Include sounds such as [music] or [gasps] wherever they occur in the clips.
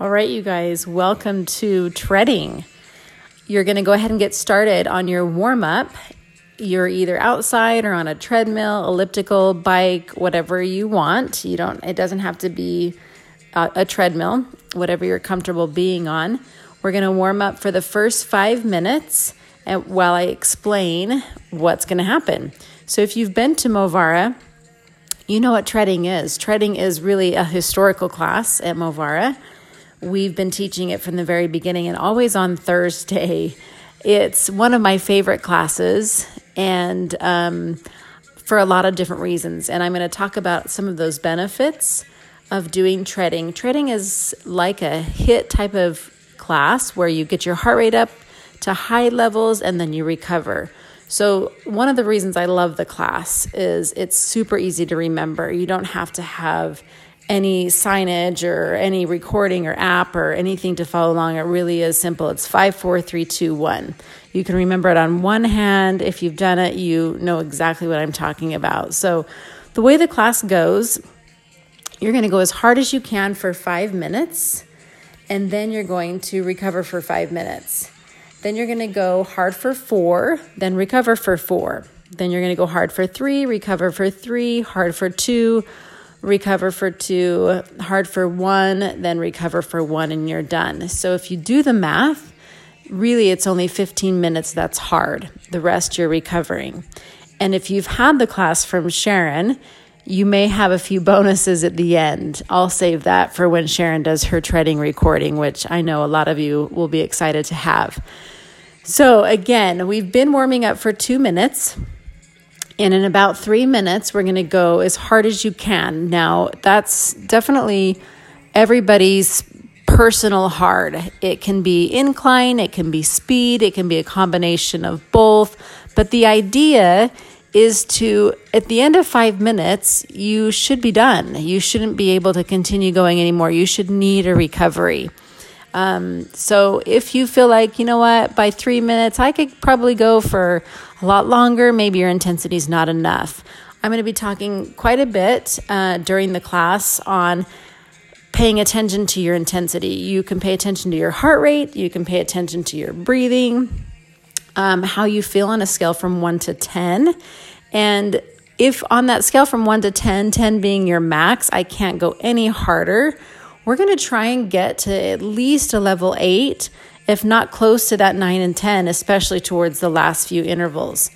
All right, you guys, welcome to treading. You're going to go ahead and get started on your warm up. You're either outside or on a treadmill, elliptical, bike, whatever you want. You don't it doesn't have to be a, a treadmill, whatever you're comfortable being on. We're going to warm up for the first 5 minutes and while I explain what's going to happen. So if you've been to Movara, you know what treading is. Treading is really a historical class at Movara. We've been teaching it from the very beginning and always on Thursday. It's one of my favorite classes, and um, for a lot of different reasons. And I'm going to talk about some of those benefits of doing treading. Treading is like a HIT type of class where you get your heart rate up to high levels and then you recover. So, one of the reasons I love the class is it's super easy to remember. You don't have to have any signage or any recording or app or anything to follow along. It really is simple. It's five, four, three, two, one. You can remember it on one hand. If you've done it, you know exactly what I'm talking about. So, the way the class goes, you're going to go as hard as you can for five minutes, and then you're going to recover for five minutes. Then you're going to go hard for four, then recover for four. Then you're going to go hard for three, recover for three, hard for two, recover for two, hard for one, then recover for one, and you're done. So if you do the math, really it's only 15 minutes that's hard. The rest you're recovering. And if you've had the class from Sharon, you may have a few bonuses at the end. I'll save that for when Sharon does her treading recording, which I know a lot of you will be excited to have. So, again, we've been warming up for two minutes. And in about three minutes, we're going to go as hard as you can. Now, that's definitely everybody's personal hard. It can be incline, it can be speed, it can be a combination of both. But the idea is to, at the end of five minutes, you should be done. You shouldn't be able to continue going anymore. You should need a recovery. Um, so if you feel like, you know what, by three minutes, I could probably go for a lot longer, maybe your intensity is not enough. I'm going to be talking quite a bit uh, during the class on paying attention to your intensity. You can pay attention to your heart rate, you can pay attention to your breathing, um, how you feel on a scale from one to 10. And if on that scale from one to 10, 10 being your max, I can't go any harder we're going to try and get to at least a level eight, if not close to that nine and 10, especially towards the last few intervals.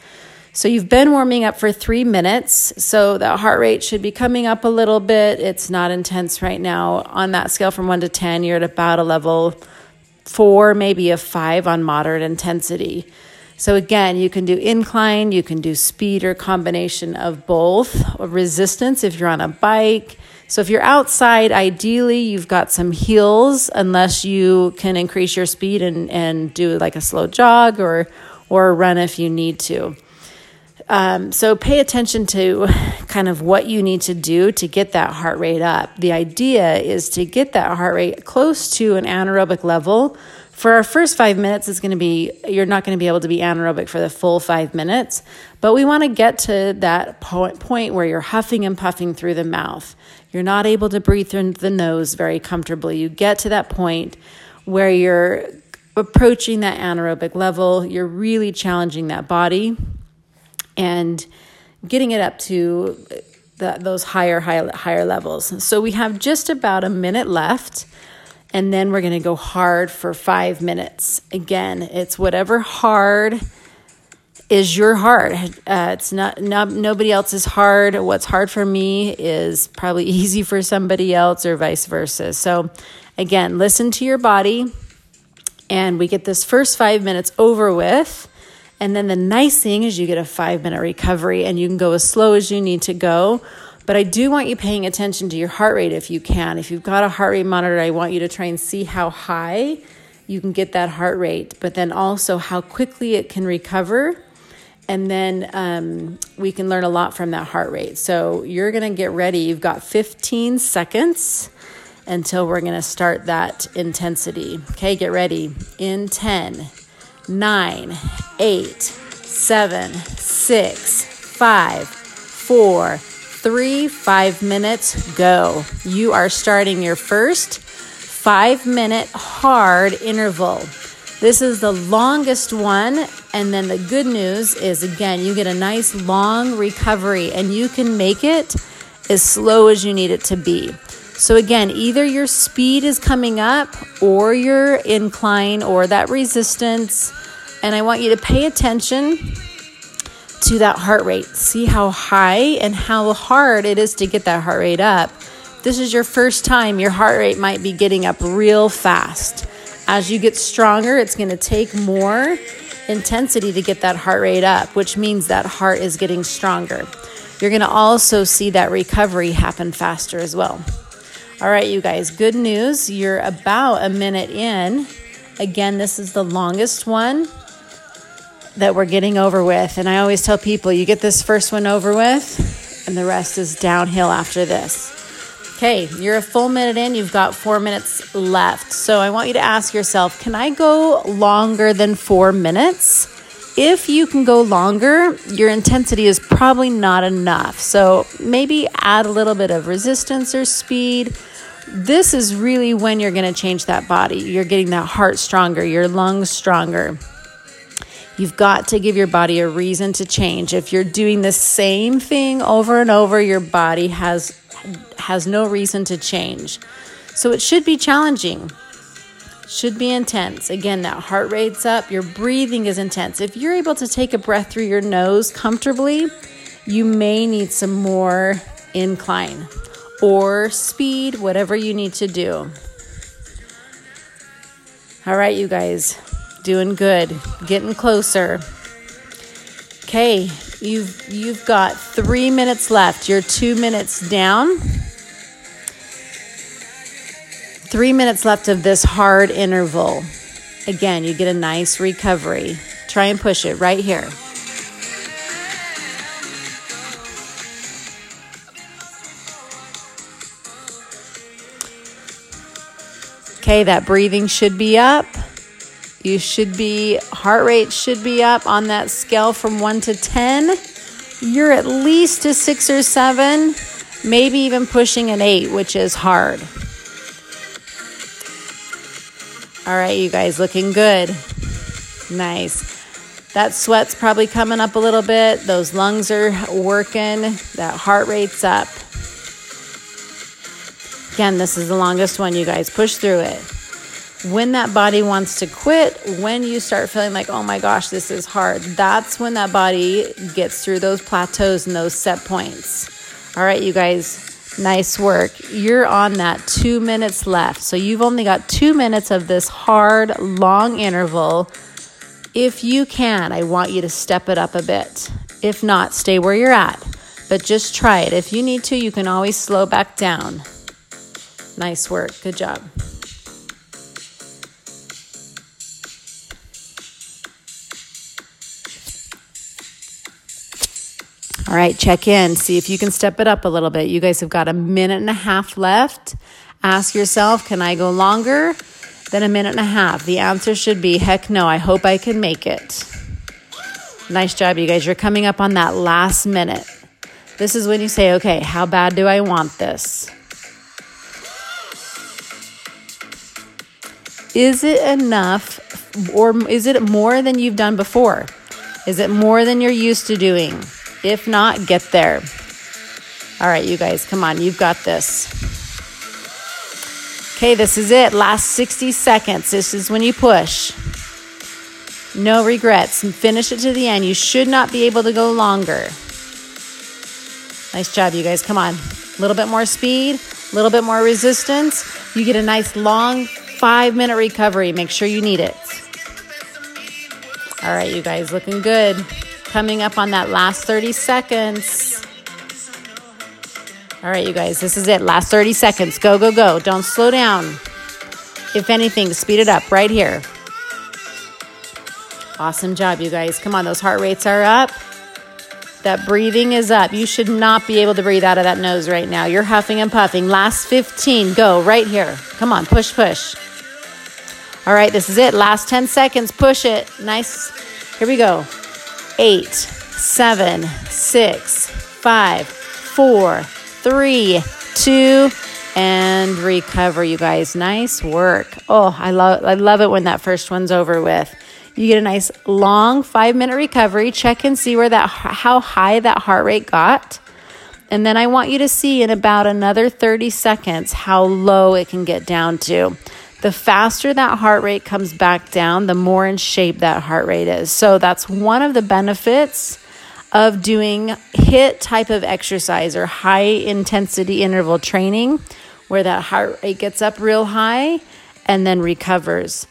So you've been warming up for three minutes. So that heart rate should be coming up a little bit. It's not intense right now. On that scale from one to 10, you're at about a level four, maybe a five on moderate intensity. So again, you can do incline, you can do speed or combination of both. Or resistance if you're on a bike, so if you're outside, ideally you've got some heels, unless you can increase your speed and, and do like a slow jog or or run if you need to. Um, so pay attention to kind of what you need to do to get that heart rate up. The idea is to get that heart rate close to an anaerobic level. For our first five minutes, it's going to be, you're not going to be able to be anaerobic for the full five minutes, but we want to get to that point where you're huffing and puffing through the mouth. You're not able to breathe through the nose very comfortably. You get to that point where you're approaching that anaerobic level, you're really challenging that body and getting it up to the, those higher, higher, higher levels. So we have just about a minute left, and then we're going to go hard for five minutes. Again, it's whatever hard is your heart. Uh, it's not, not nobody else is hard. What's hard for me is probably [laughs] easy for somebody else, or vice versa. So, again, listen to your body, and we get this first five minutes over with. And then the nice thing is you get a five minute recovery, and you can go as slow as you need to go. But I do want you paying attention to your heart rate if you can. If you've got a heart rate monitor, I want you to try and see how high you can get that heart rate, but then also how quickly it can recover and then um, we can learn a lot from that heart rate. So you're going to get ready. You've got 15 seconds until we're going to start that intensity. Okay, get ready. In 10, 9, 8, 7, 6, 5, 4, 3, 5 minutes, go. You are starting your first five minute hard interval. This is the longest one. And then the good news is again, you get a nice long recovery and you can make it as slow as you need it to be. So, again, either your speed is coming up or your incline or that resistance. And I want you to pay attention to that heart rate. See how high and how hard it is to get that heart rate up. This is your first time, your heart rate might be getting up real fast. As you get stronger, it's going to take more intensity to get that heart rate up, which means that heart is getting stronger. You're going to also see that recovery happen faster as well. All right, you guys, good news. You're about a minute in. Again, this is the longest one that we're getting over with. And I always tell people you get this first one over with, and the rest is downhill after this. Okay, you're a full minute in, you've got four minutes left. So I want you to ask yourself can I go longer than four minutes? If you can go longer, your intensity is probably not enough. So maybe add a little bit of resistance or speed. This is really when you're going to change that body. You're getting that heart stronger, your lungs stronger. You've got to give your body a reason to change. If you're doing the same thing over and over, your body has has no reason to change. So it should be challenging. Should be intense. Again, that heart rate's up, your breathing is intense. If you're able to take a breath through your nose comfortably, you may need some more incline or speed, whatever you need to do. All right, you guys, doing good, getting closer. Okay, you've you've got three minutes left. You're two minutes down. Three minutes left of this hard interval. Again, you get a nice recovery. Try and push it right here. Okay, that breathing should be up. You should be, heart rate should be up on that scale from 1 to 10. You're at least a 6 or 7, maybe even pushing an 8, which is hard. All right, you guys, looking good. Nice. That sweat's probably coming up a little bit. Those lungs are working. That heart rate's up. Again, this is the longest one, you guys. Push through it. When that body wants to quit, when you start feeling like, oh my gosh, this is hard, that's when that body gets through those plateaus and those set points. All right, you guys, Nice work. You're on that two minutes left. So you've only got two minutes of this hard, long interval. If you can, I want you to step it up a bit. If not, stay where you're at. But just try it. If you need to, you can always slow back down. Nice work. Good job. All right, check in, see if you can step it up a little bit. You guys have got a minute and a half left. Ask yourself, can I go longer than a minute and a half? The answer should be heck no, I hope I can make it. Nice job, you guys. You're coming up on that last minute. This is when you say, okay, how bad do I want this? Is it enough or is it more than you've done before? Is it more than you're used to doing? If not, get there. All right, you guys, come on. You've got this. Okay, this is it. Last 60 seconds. This is when you push. No regrets. Finish it to the end. You should not be able to go longer. Nice job, you guys. Come on. A little bit more speed, a little bit more resistance. You get a nice long five minute recovery. Make sure you need it. All right, you guys, looking good. Coming up on that last 30 seconds. All right, you guys, this is it. Last 30 seconds. Go, go, go. Don't slow down. If anything, speed it up right here. Awesome job, you guys. Come on, those heart rates are up. That breathing is up. You should not be able to breathe out of that nose right now. You're huffing and puffing. Last 15. Go right here. Come on, push, push. All right, this is it. Last 10 seconds. Push it. Nice. Here we go eight, seven, six, five, four, three, two, and recover, you guys. Nice work. Oh, I love I love it when that first one's over with. You get a nice long 5-minute recovery. Check and see where that how high that heart rate got. And then I want you to see in about another 30 seconds how low it can get down to. The faster that heart rate comes back down, the more in shape that heart rate is. So that's one of the benefits of doing hit type of exercise or high intensity interval training where that heart rate gets up real high and then recovers.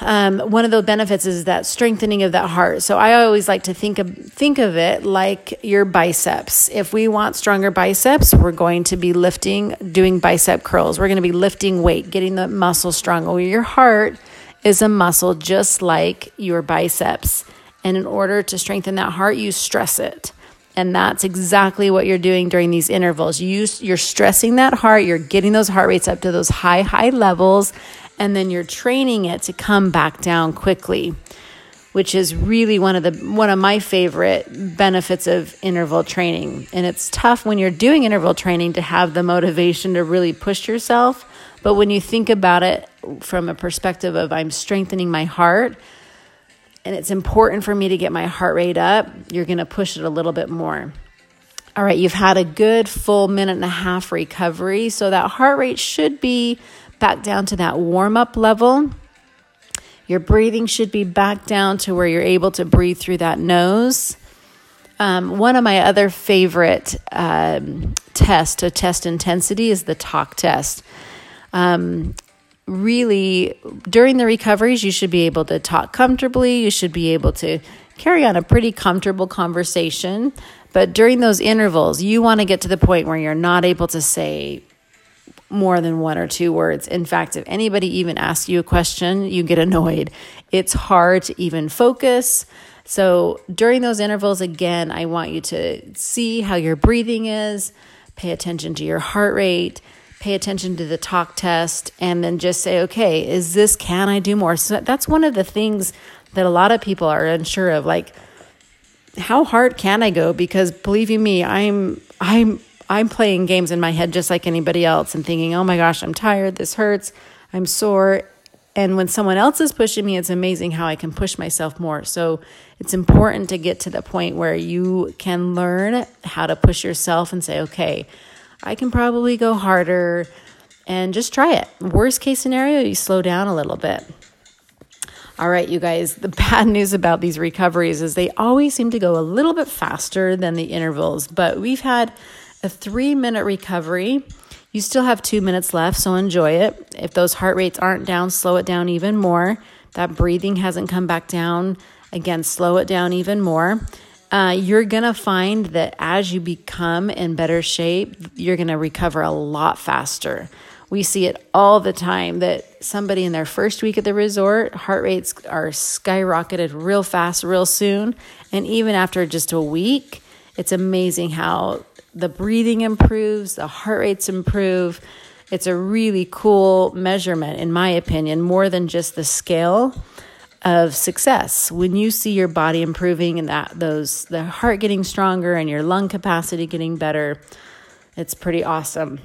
Um, one of the benefits is that strengthening of that heart. So I always like to think of think of it like your biceps. If we want stronger biceps, we're going to be lifting, doing bicep curls. We're going to be lifting weight, getting the muscle strong. Well, your heart is a muscle just like your biceps. And in order to strengthen that heart, you stress it. And that's exactly what you're doing during these intervals. You, you're stressing that heart, you're getting those heart rates up to those high, high levels, and then you're training it to come back down quickly, which is really one of the one of my favorite benefits of interval training. And it's tough when you're doing interval training to have the motivation to really push yourself, but when you think about it from a perspective of I'm strengthening my heart, and it's important for me to get my heart rate up, you're going to push it a little bit more. All right, you've had a good full minute and a half recovery. So that heart rate should be back down to that warm up level. Your breathing should be back down to where you're able to breathe through that nose. Um, one of my other favorite um, tests to test intensity is the talk test. Um, really during the recoveries you should be able to talk comfortably you should be able to carry on a pretty comfortable conversation but during those intervals you want to get to the point where you're not able to say more than one or two words in fact if anybody even asks you a question you get annoyed it's hard to even focus so during those intervals again i want you to see how your breathing is pay attention to your heart rate pay attention to the talk test and then just say, okay, is this, can I do more? So that's one of the things that a lot of people are unsure of. Like, how hard can I go? Because believe you me, I'm, I'm, I'm playing games in my head just like anybody else and thinking, oh my gosh, I'm tired, this hurts, I'm sore. And when someone else is pushing me, it's amazing how I can push myself more. So it's important to get to the point where you can learn how to push yourself and say, okay, I can probably go harder and just try it. Worst case scenario, you slow down a little bit. All right, you guys, the [laughs] bad news about these recoveries is they always seem to go a little bit faster than the intervals, but we've had a three minute recovery. You still have two minutes left, so enjoy it. If those heart rates aren't down, slow it down even more. That breathing hasn't come back down, again, slow it down even more uh, you're to find that as you become in better shape, you're to recover a lot faster. We see it all the time that somebody in their first week at the resort, heart rates are skyrocketed real fast, real soon. And even after just a week, it's amazing how the breathing improves, the heart rates improve. It's a really cool measurement, in my opinion, more than just the scale of success. When you see your body improving and that those the heart getting stronger and your lung capacity getting better it's pretty awesome.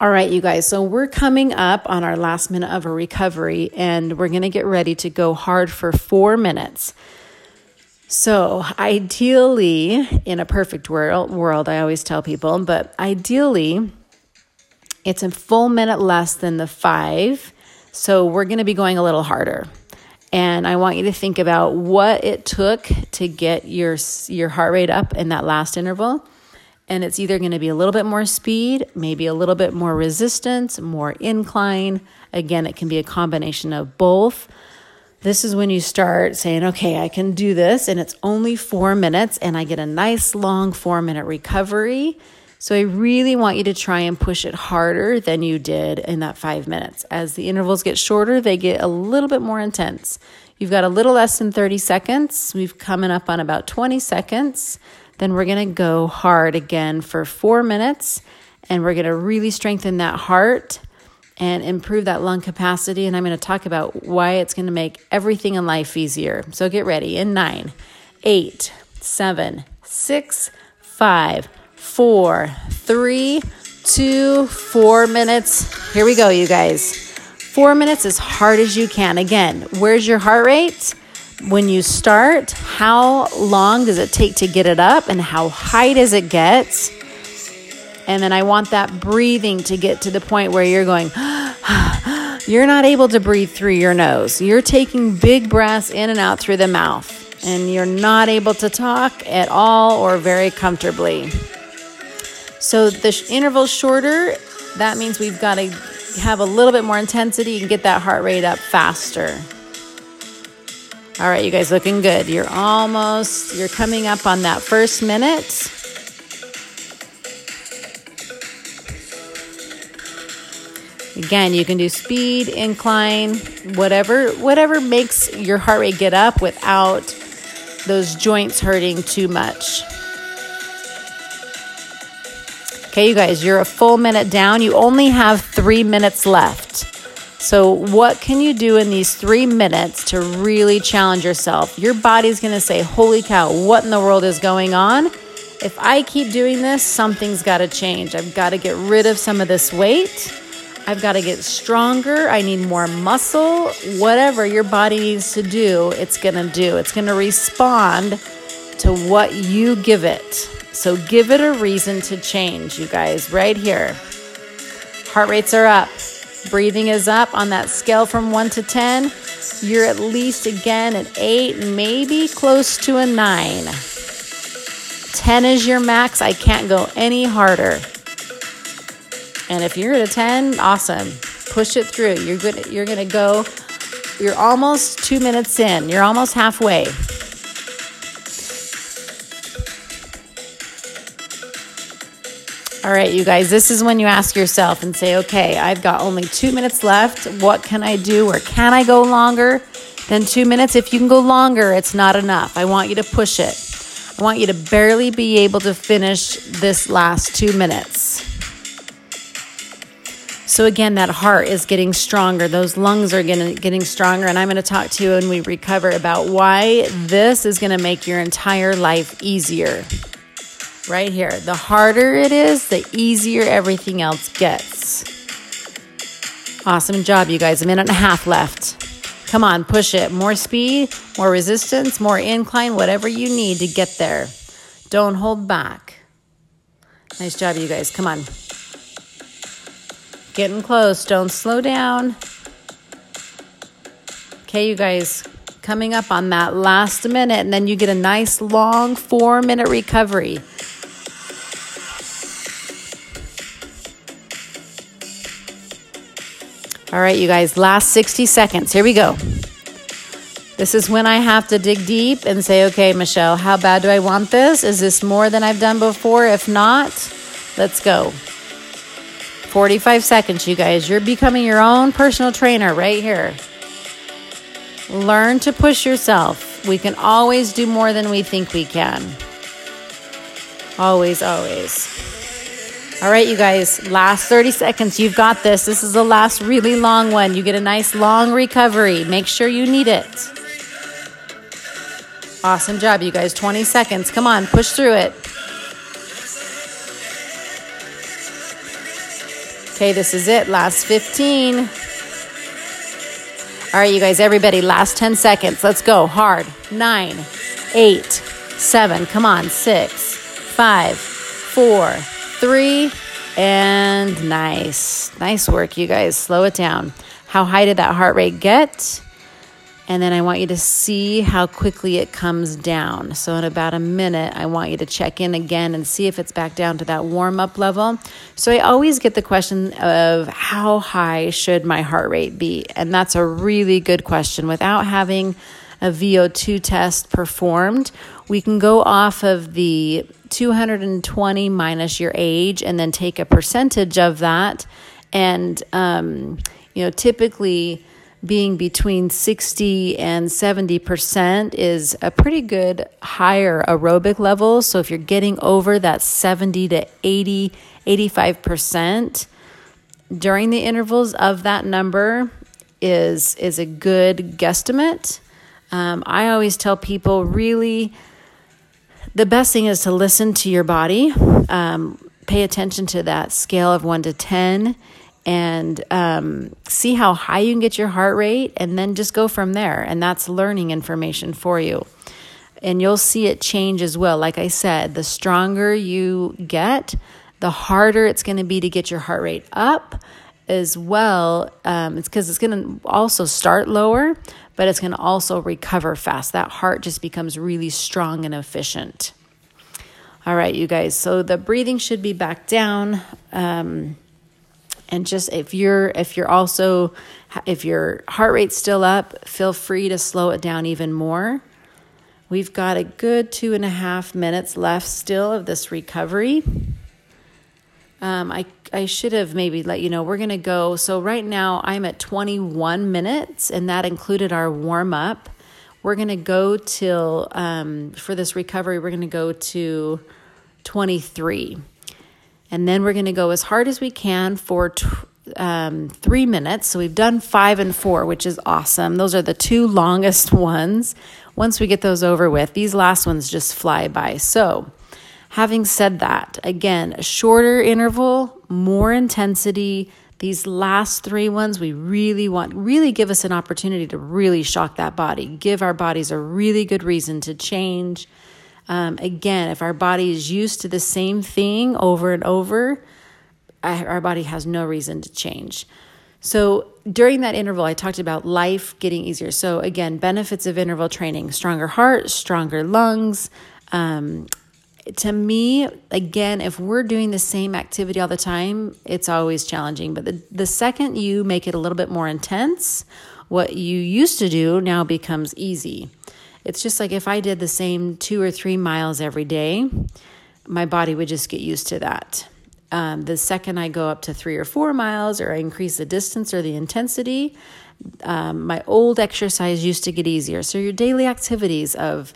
All right you guys so we're coming up on our last minute of a recovery and we're going to get ready to go hard for 4 minutes so, ideally, in a perfect world, world, I always tell people, but ideally, it's a full minute less than the five. So, we're going to be going a little harder. And I want you to think about what it took to get your your heart rate up in that last interval. And it's either going to be a little bit more speed, maybe a little bit more resistance, more incline. Again, it can be a combination of both. This is when you start saying, okay, I can do this, and it's only four minutes, and I get a nice long four minute recovery. So I really want you to try and push it harder than you did in that five minutes. As the intervals get shorter, they get a little bit more intense. You've got a little less than 30 seconds. We've coming up on about 20 seconds. Then we're going to go hard again for four minutes, and we're going to really strengthen that heart and improve that lung capacity. And I'm going to talk about why it's going to make everything in life easier. So get ready in nine, eight, seven, six, five four, three, two, four minutes. Here we go, you guys. Four minutes as hard as you can. Again, where's your heart rate? When you start, how long does it take to get it up and how high does it get? And then I want that breathing to get to the point where you're going, [gasps] you're not able to breathe through your nose. You're taking big breaths in and out through the mouth, and you're not able to talk at all or very comfortably. So the sh- interval's shorter. That means we've got to have a little bit more intensity and get that heart rate up faster. All right, you guys looking good. You're almost, you're coming up on that first minute. Again, you can do speed, incline, whatever whatever makes your heart rate get up without those joints hurting too much. Okay, you guys, you're a full minute down. You only have 3 minutes left. So, what can you do in these 3 minutes to really challenge yourself? Your body's going to say, "Holy cow, what in the world is going on?" If I keep doing this, something's got to change. I've got to get rid of some of this weight. I've got to get stronger. I need more muscle. Whatever your body needs to do, it's going to do. It's going to respond to what you give it. So give it a reason to change, you guys, right here. Heart rates are up. Breathing is up on that scale from 1 to 10. You're at least again at 8, maybe close to a 9. 10 is your max. I can't go any harder. And if you're at a 10, awesome. Push it through. You're good. You're going to go. You're almost two minutes in. You're almost halfway. All right, you guys, this is when you ask yourself and say, okay, I've got only two minutes left. What can I do? Or can I go longer than two minutes? If you can go longer, it's not enough. I want you to push it. I want you to barely be able to finish this last two minutes. So again, that heart is getting stronger. Those lungs are getting, getting stronger. And I'm going to talk to you when we recover about why this is going to make your entire life easier. Right here. The harder it is, the easier everything else gets. Awesome job, you guys. A minute and a half left. Come on, push it. More speed, more resistance, more incline, whatever you need to get there. Don't hold back. Nice job, you guys. Come on. Getting close. Don't slow down. Okay, you guys, coming up on that last minute, and then you get a nice long four minute recovery. All right, you guys, last 60 seconds. Here we go. This is when I have to dig deep and say, okay, Michelle, how bad do I want this? Is this more than I've done before? If not, let's go. 45 seconds, you guys. You're becoming your own personal trainer right here. Learn to push yourself. We can always do more than we think we can. Always, always. All right, you guys, last 30 seconds. You've got this. This is the last really long one. You get a nice long recovery. Make sure you need it. Awesome job, you guys. 20 seconds. Come on, push through it. Okay, this is it. Last 15. All right, you guys, everybody, last 10 seconds. Let's go. Hard. Nine, eight, seven. Come on. Six, five, four, three, and nice. Nice work, you guys. Slow it down. How high did that heart rate get? And then I want you to see how quickly it comes down. So, in about a minute, I want you to check in again and see if it's back down to that warm up level. So, I always get the question of how high should my heart rate be? And that's a really good question. Without having a VO2 test performed, we can go off of the 220 minus your age and then take a percentage of that. And, um, you know, typically, being between 60 and 70% is a pretty good higher aerobic level. So if you're getting over that 70 to 80, 85% during the intervals of that number is is a good guesstimate. Um, I always tell people really the best thing is to listen to your body. Um, pay attention to that scale of one to 10 and um, see how high you can get your heart rate and then just go from there. And that's learning information for you. And you'll see it change as well. Like I said, the stronger you get, the harder it's going to be to get your heart rate up as well. Um, it's because it's going to also start lower, but it's going to also recover fast. That heart just becomes really strong and efficient. All right, you guys. So the breathing should be back down. Um, and just if you're if you're also if your heart rate's still up feel free to slow it down even more. We've got a good two and a half minutes left still of this recovery. Um, I, I should have maybe let you know we're going to go so right now i'm at 21 minutes and that included our warm up we're going to go till um, for this recovery we're going to go to 23 and then we're going to go as hard as we can for t- um, three minutes. So we've done five and four, which is awesome. Those are the two longest [laughs] ones. Once we get those over with, these last ones just fly by. So, having said that, again, a shorter interval, more intensity. These last three ones, we really want, really give us an opportunity to really shock that body, give our bodies a really good reason to change um, again, if our body is used to the same thing over and over, our body has no reason to change. So during that interval, I talked about life getting easier. So again, benefits of interval training: stronger heart, stronger lungs. Um, to me, again, if we're doing the same activity all the time, it's always challenging. But the, the second you make it a little bit more intense, what you used to do now becomes easy. It's just like if I did the same two or three miles every day, my body would just get used to that. Um, the second I go up to three or four miles, or I increase the distance or the intensity, um, my old exercise used to get easier. So, your daily activities of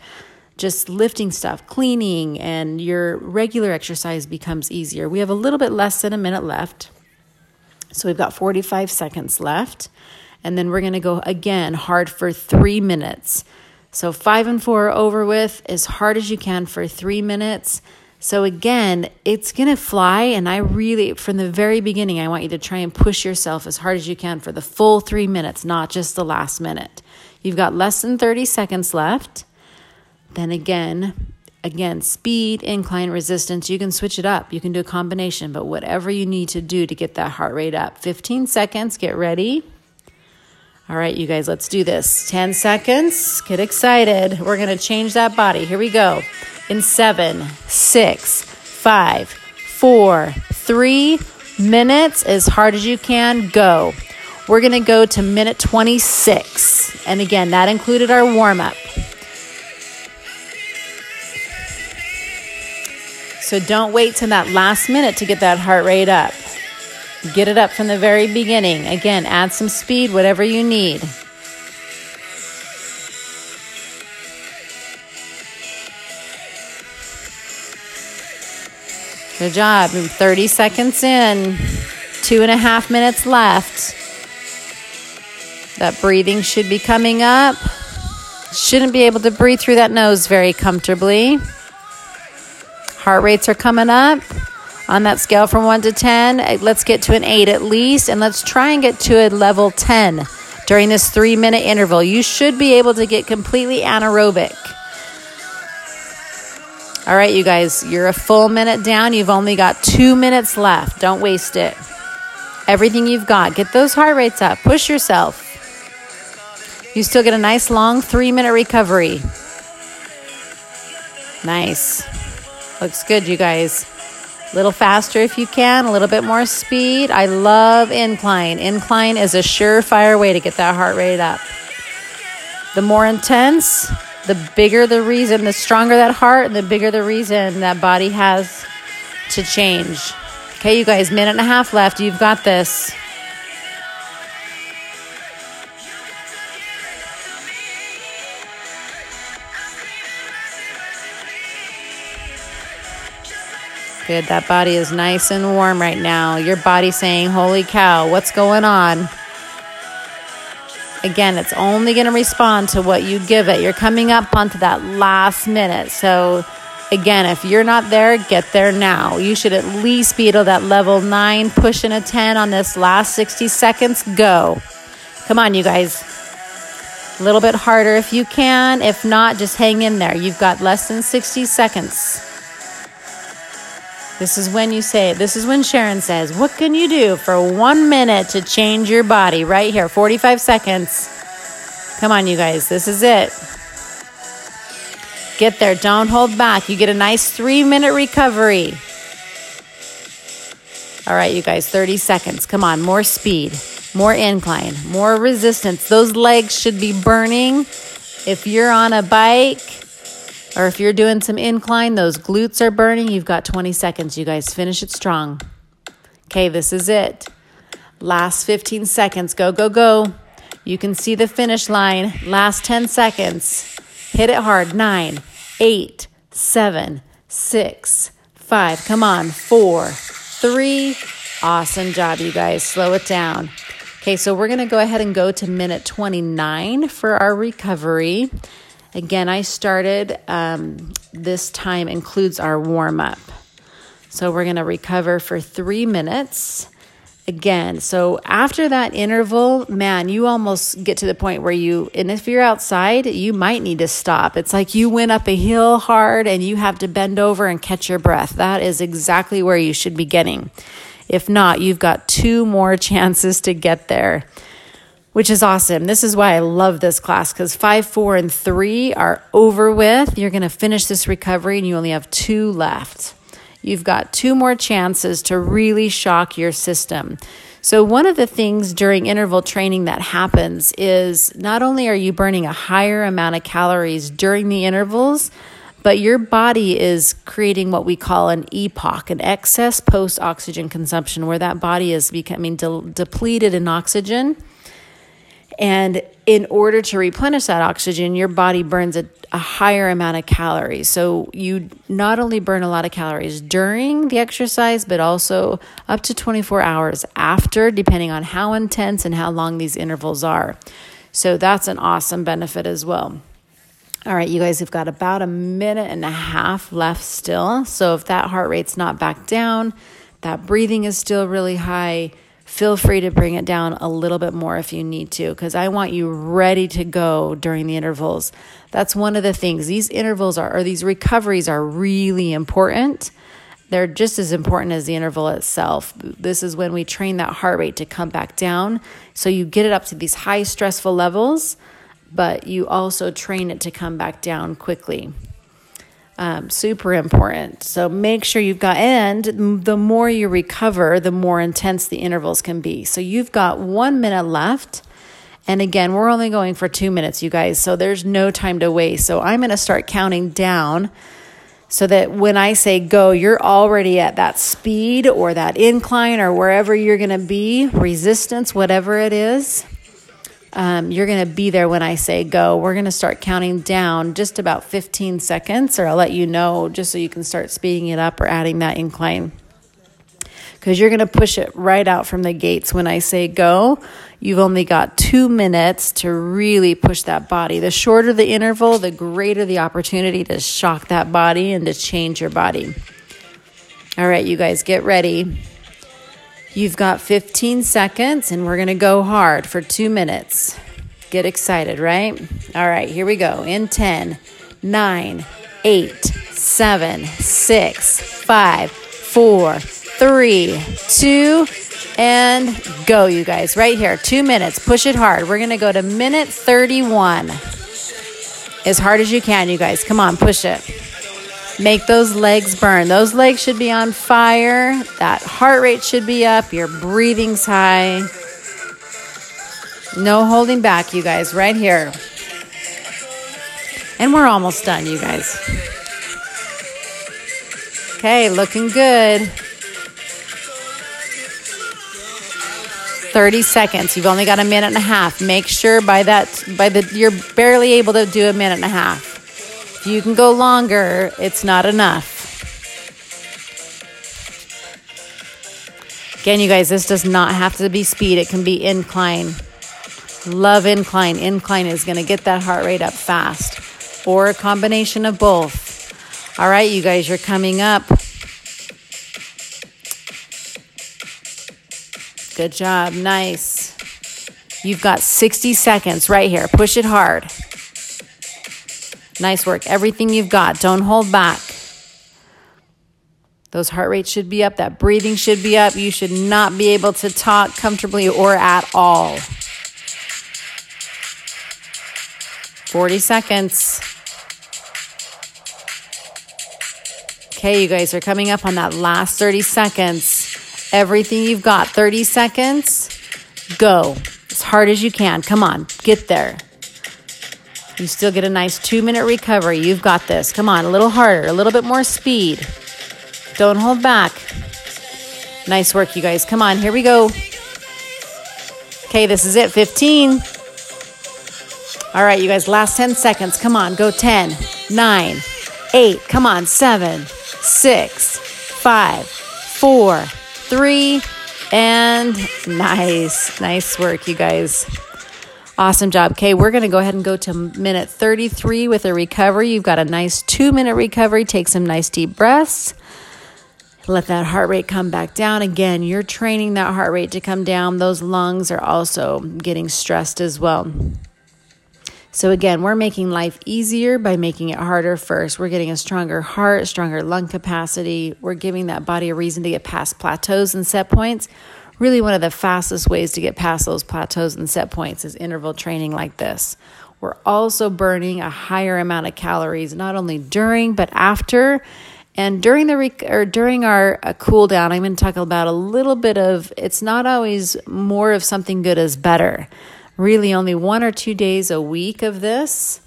just lifting stuff, cleaning, and your regular exercise becomes easier. We have a little bit less than a minute left. So, we've got 45 seconds left. And then we're going to go again hard for three minutes. So, five and four are over with as hard as you can for three minutes. So, again, it's going to fly. And I really, from the very beginning, I want you to try and push yourself as hard as you can for the full three minutes, not just the last minute. You've got less than 30 seconds left. Then again, again, speed, incline, resistance, you can switch it up. You can do a combination, but whatever you need to do to get that heart rate up. 15 seconds, get ready. All right, you guys, let's do this. 10 seconds. Get excited. We're going to change that body. Here we go. In seven, six, five, four, three minutes, as hard as you can, go. We're going to go to minute 26. And again, that included our warm up. So don't wait till that last minute to get that heart rate up. Get it up from the very beginning. Again, add some speed, whatever you need. Good job. 30 seconds in, two and a half minutes left. That breathing should be coming up. Shouldn't be able to breathe through that nose very comfortably. Heart rates are coming up on that scale from 1 to 10, eh, let's get to an 8 at least, and let's try and get to a level 10 during this three minute interval. You should be able to get completely anaerobic. All right, you guys, you're a full minute down. You've only got two minutes left. Don't waste it. Everything you've got, get those heart rates up. Push yourself. You still get a nice long three minute recovery. Nice. Looks good, you guys. A little faster if you can, a little bit more speed. I love incline. Incline is a surefire way to get that heart rate up. The more intense, the bigger the reason, the stronger that heart, and the bigger the reason that body has to change. Okay, you guys, minute and a half left. You've got this. Good. That body is nice and warm right now. Your body saying, Holy cow, what's going on? Again, it's only going to respond to what you give it. You're coming up onto that last minute. So Again, if you're not there, get there now. You should at least be at that level nine, pushing a 10 on this last 60 seconds. Go. Come on, you guys. A little bit harder if you can. If not, just hang in there. You've got less than 60 seconds. This is when you say, this is when Sharon says, What can you do for one minute to change your body? Right here, 45 seconds. Come on, you guys, this is it. Get there, don't hold back. You get a nice three minute recovery. All right, you guys, 30 seconds. Come on, more speed, more incline, more resistance. Those legs should be burning. If you're on a bike, or if you're doing some incline, those glutes are burning. You've got 20 seconds. You guys finish it strong. Okay, this is it. Last 15 seconds. Go, go, go. You can see the finish line. Last 10 seconds. Hit it hard. Nine, eight, seven, six, five. Come on. Four, three. Awesome job, you guys. Slow it down. Okay, so we're going to go ahead and go to minute 29 for our recovery. Again, I started, um, this time includes our warm up. So we're going to recover for three minutes. Again, so after that interval, man, you almost get to the point where you, and if you're outside, you might need to stop. It's like you went up a hill hard and you have to bend over and catch your breath. That is exactly where you should be getting. If not, you've got two more [laughs] chances to get there which is awesome. This is why I love this class because five, four, and three are over with. You're going to finish this recovery and you only have two left. You've got two more chances to really shock your system. So, one of the things during interval training that happens is not only are you burning a higher amount of calories during the intervals, but your body is creating what we call an EPOC, an excess post oxygen consumption, where that body is becoming de- depleted in oxygen and in order to replenish that oxygen, your body burns a, a, higher amount of calories. So you not only burn a lot of calories during the exercise, but also up to 24 hours after, depending on how intense and how long these intervals are. So that's an awesome benefit as well. All right, you guys have got about a minute and a half left still. So if that heart rate's not back down, that breathing is still really high feel free to bring it down a little bit more if you need to, because I want you ready to go during the intervals. That's one of the things. These intervals are, or these recoveries are really important. They're just as important as the interval itself. This is when we train that heart rate to come back down. So you get it up to these high stressful levels, but you also train it to come back down quickly um, super important. So make sure you've got, and the more you recover, the more intense the intervals can be. So you've got one minute left. And again, we're only going for two minutes, you guys. So there's no time to waste. So I'm going to start counting down so that when I say go, you're already at that speed or that incline or wherever you're going to be, resistance, whatever it is. Um, you're going to be there when I say go. We're going to start counting down just about 15 seconds, or I'll let you know just so you can start speeding it up or adding that incline. Because you're going to push it right out from the gates when I say go. You've only got two minutes to really push that body. The shorter the interval, the greater the opportunity to shock that body and to change your body. All right, you guys, get ready. You've got 15 seconds, and we're going to go hard for two minutes. Get excited, right? All right, here we go. In 10, 9, 8, 7, 6, 5, 4, 3, 2, and go, you guys. Right here, two minutes. Push it hard. We're going to go to minute 31. As hard as you can, you guys. Come on, push it. Make those legs burn. Those legs should be on fire. That heart rate should be up. Your breathing's high. No holding back, you guys, right here. And we're almost done, you guys. Okay, looking good. 30 seconds. You've only got a minute and a half. Make sure by that by the you're barely able to do a minute and a half. If you can go longer, it's not enough. Again, you guys, this does not have to be speed, it can be incline. Love incline. Incline is going to get that heart rate up fast, or a combination of both. All right, you guys, you're coming up. Good job. Nice. You've got 60 seconds right here. Push it hard. Nice work. Everything you've got. Don't hold back. Those heart rates should be up. That breathing should be up. You should not be able to talk comfortably or at all. 40 seconds. Okay, you guys are coming up on that last 30 seconds. Everything you've got, 30 seconds, go as hard as you can. Come on, get there. You still get a nice two minute recovery. You've got this. Come on, a little harder, a little bit more speed. Don't hold back. Nice work, you guys. Come on, here we go. Okay, this is it. 15. All right, you guys, last 10 seconds. Come on, go 10, 9, 8. Come on, 7, 6, 5, 4, 3, and nice. Nice work, you guys. Awesome job. Okay, we're going to go ahead and go to minute 33 with a recovery. You've got a nice two minute recovery. Take some nice deep breaths. Let that heart rate come back down. Again, you're training that heart rate to come down. Those lungs are also getting stressed as well. So, again, we're making life easier by making it harder first. We're getting a stronger heart, stronger lung capacity. We're giving that body a reason to get past plateaus and set points. Really, one of the fastest ways to get past those plateaus and set points is interval training like this. We're also burning a higher amount of calories, not only during, but after. And during the rec- or during our uh, cool down, I'm going to talk about a little bit of it's not always more of something good is better really only one or two days a week of this.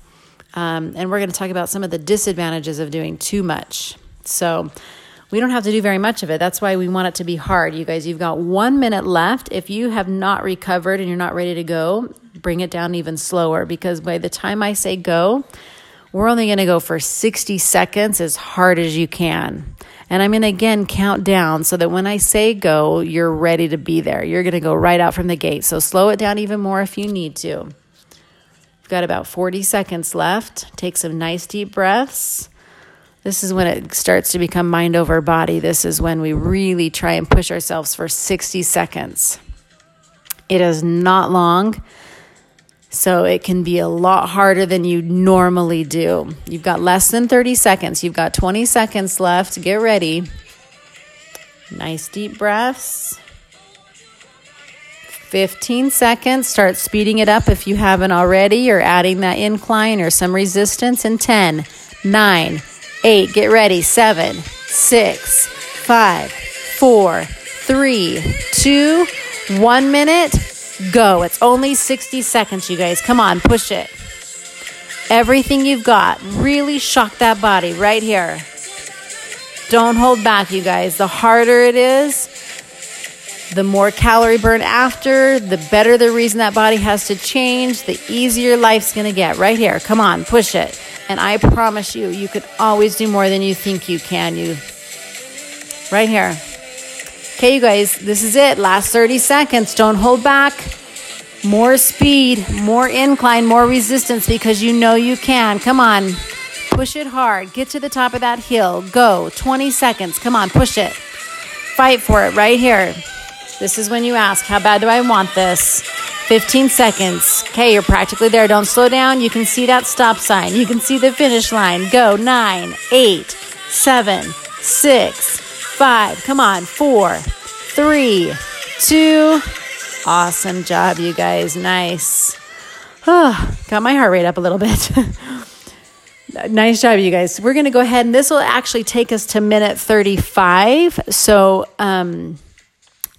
Um, and we're going to talk about some of the disadvantages of doing too much. So, we don't have to do very much of it. That's why we want it to be hard. You guys, you've got one minute left. If you have not recovered and you're not ready to go, bring it down even slower because by the time I say go, we're only going to go for 60 seconds as hard as you can. And I'm going to again count down so that when I say go, you're ready to be there. You're going to go right out from the gate. So slow it down even more if you need to. We've got about 40 seconds left. Take some nice deep breaths. This is when it starts to become mind over body. This is when we really try and push ourselves for 60 seconds. It is not long. So it can be a lot harder than you normally do. You've got less than 30 seconds. You've got 20 seconds left. Get ready. Nice deep breaths. 15 seconds. Start speeding it up if you haven't already, or adding that incline or some resistance. In 10, 9, 8, get ready. 7, 6, 5, 4, 3, 2, 1 minute Go. It's only 60 seconds, you guys. Come on, push it. Everything you've got. Really shock that body right here. Don't hold back, you guys. The harder it is, the more calorie burn after, the better the reason that body has to change, the easier life's going to get. Right here. Come on, push it. And I promise you, you could always do more than you think you can. You right here. Okay, you guys, this is it. Last 30 seconds. Don't hold back. More speed, more incline, more resistance because you know you can. Come on. Push it hard. Get to the top of that hill. Go. 20 seconds. Come on, push it. Fight for it right here. This is when you ask, How bad do I want this? 15 seconds. Okay, you're practically there. Don't slow down. You can see that stop sign. You can see the finish line. Go. Nine, eight, seven, six, five. Come on. Four, three, two. Awesome job, you guys. Nice. Oh, got my heart rate up a little bit. [laughs] nice job, you guys. We're going to go ahead and this will actually take us to minute 35. So, um,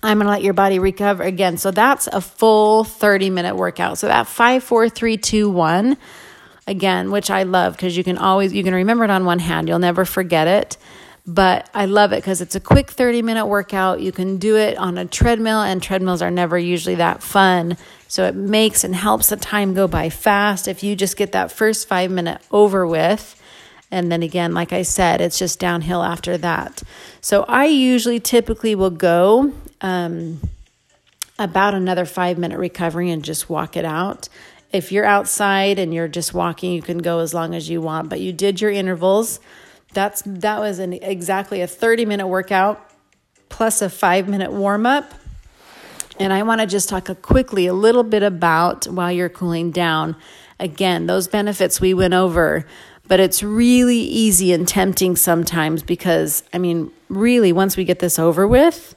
I'm going to let your body recover again. So that's a full 30 minute workout. So that five, four, three, two, one again, which I love because you can always, you can remember it on one hand. You'll never forget it. But I love it because it's a quick 30 minute workout. You can do it on a treadmill, and treadmills are never usually that fun. So it makes and helps the time go by fast if you just get that first five minute over with. And then again, like I said, it's just downhill after that. So I usually typically will go um, about another five minute recovery and just walk it out. If you're outside and you're just walking, you can go as long as you want, but you did your intervals that's that was an exactly a 30 minute workout plus a five minute warm up. And I want to just talk a quickly a little bit about while you're cooling down. Again, those benefits we went over, but it's really easy and tempting sometimes because, I mean, really, once we get this over with,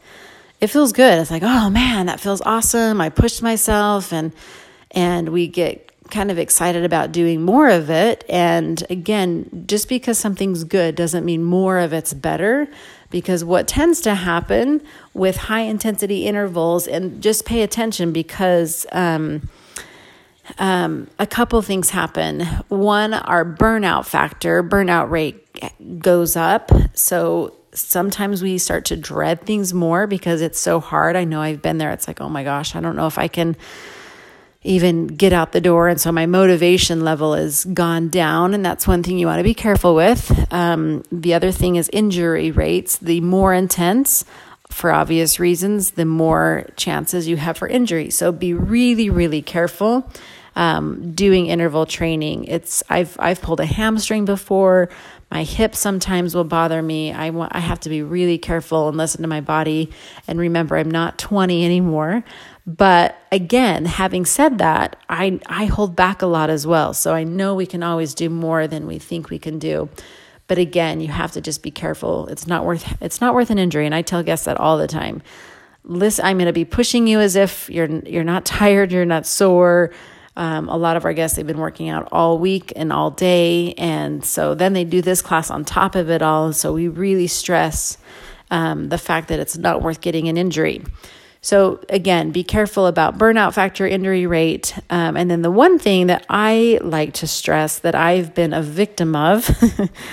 it feels good. It's like, oh man, that feels awesome. I pushed myself and and we get kind of excited about doing more of it. And again, just because something's good doesn't mean more of it's better. Because what tends to happen with high intensity intervals, and just pay attention because um, um, a couple things happen. One, our burnout factor, burnout rate goes up. So sometimes we start to dread things more because it's so hard. I know I've been there. It's like, oh my gosh, I don't know if I can even get out the door. And so my motivation level is gone down. And that's one thing you want to be careful with. Um, the other thing is injury rates. The more intense, for obvious reasons, the more chances you have for injury. So be really, really careful. Um, doing interval training. It's I've I've pulled a hamstring before. My hip sometimes will bother me. I want I have to be really careful and listen to my body and remember I'm not 20 anymore. But again, having said that, I, I hold back a lot as well. So I know we can always do more than we think we can do. But again, you have to just be careful. It's not worth it's not worth an injury. And I tell guests that all the time. Listen, I'm going to be pushing you as if you're you're not tired, you're not sore. Um, a lot of our guests they've been working out all week and all day, and so then they do this class on top of it all. So we really stress um, the fact that it's not worth getting an injury. So, again, be careful about burnout factor, injury rate. Um, and then the one thing that I like to stress that I've been a victim of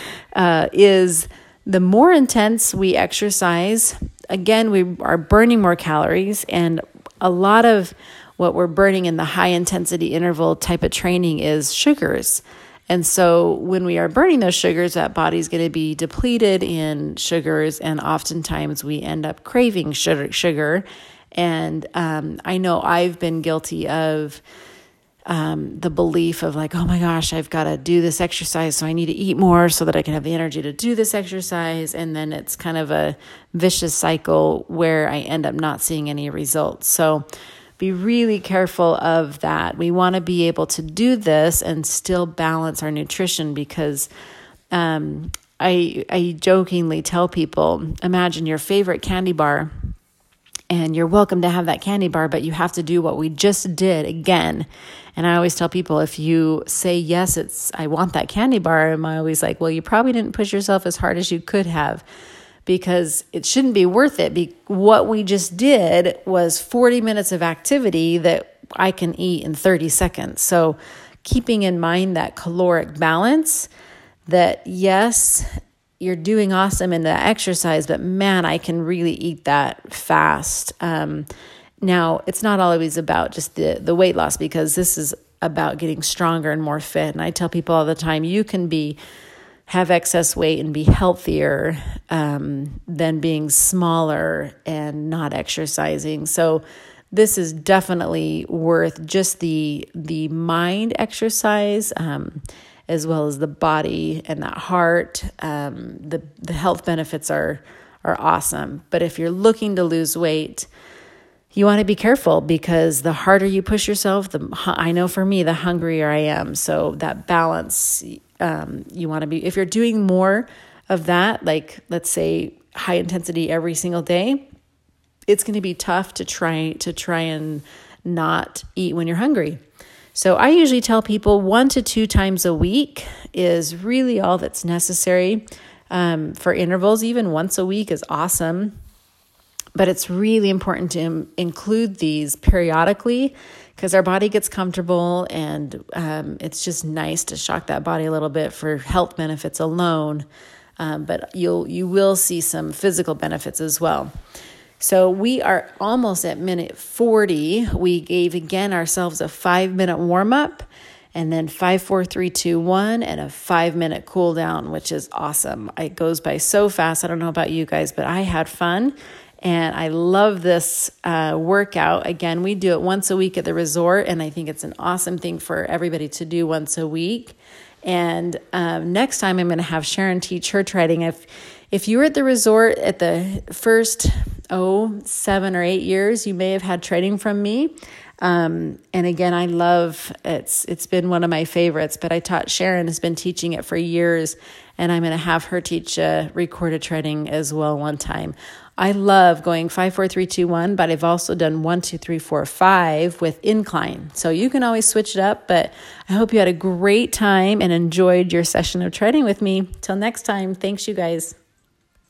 [laughs] uh, is the more intense we exercise, again, we are burning more calories. And a lot of what we're burning in the high intensity interval type of training is sugars. And so when we are burning those sugars, that body's going to be depleted in sugars, and oftentimes we end up craving sugar. sugar and um, I know I've been guilty of um, the belief of like, oh my gosh, I've got to do this exercise, so I need to eat more so that I can have the energy to do this exercise. And then it's kind of a vicious cycle where I end up not seeing any results. So be really careful of that. We want to be able to do this and still balance our nutrition because um, I, I jokingly tell people imagine your favorite candy bar and you're welcome to have that candy bar, but you have to do what we just did again. And I always tell people if you say, yes, it's, I want that candy bar, I'm always like, well, you probably didn't push yourself as hard as you could have because it shouldn't be worth it. Be- what we just did was 40 minutes of activity that I can eat in 30 seconds. So keeping in mind that caloric balance, that yes, you're doing awesome in the exercise, but man, I can really eat that fast. Um, now, it's not always about just the, the weight loss because this is about getting stronger and more fit. And I tell people all the time, you can be have excess weight and be healthier um, than being smaller and not exercising. So this is definitely worth just the the mind exercise. Um, as well as the body and that heart. Um, the the health benefits are are awesome. But if you're looking to lose weight, you want to be careful because the harder you push yourself, the I know for me, the hungrier I am. So that balance, um, you want to be. If you're doing more of that, like let's say high intensity every single day, it's going to be tough to try to try and not eat when you're hungry. So I usually tell people one to two times a week is really all that's necessary. Um, for intervals, even once a week is awesome. But it's really important to include these periodically because our body gets comfortable and um, it's just nice to shock that body a little bit for health benefits alone. Um, but you'll you will see some physical benefits as well. So we are almost at minute 40. We gave again ourselves a five minute warm up and then five, four, three, two, one, and a five minute cool down, which is awesome. It goes by so fast. I don't know about you guys, but I had fun and I love this uh, workout. Again, we do it once a week at the resort, and I think it's an awesome thing for everybody to do once a week. And um, next time, I'm going to have Sharon teach her treading. If if you were at the resort at the first oh seven or eight years, you may have had treading from me. Um, and again, I love it's it's been one of my favorites. But I taught Sharon has been teaching it for years, and I'm going to have her teach uh, recorded treading as well one time. I love going five, four, three, two, one, but I've also done one, two, three, four, five with incline. So you can always switch it up. But I hope you had a great time and enjoyed your session of treading with me. Till next time, thanks, you guys.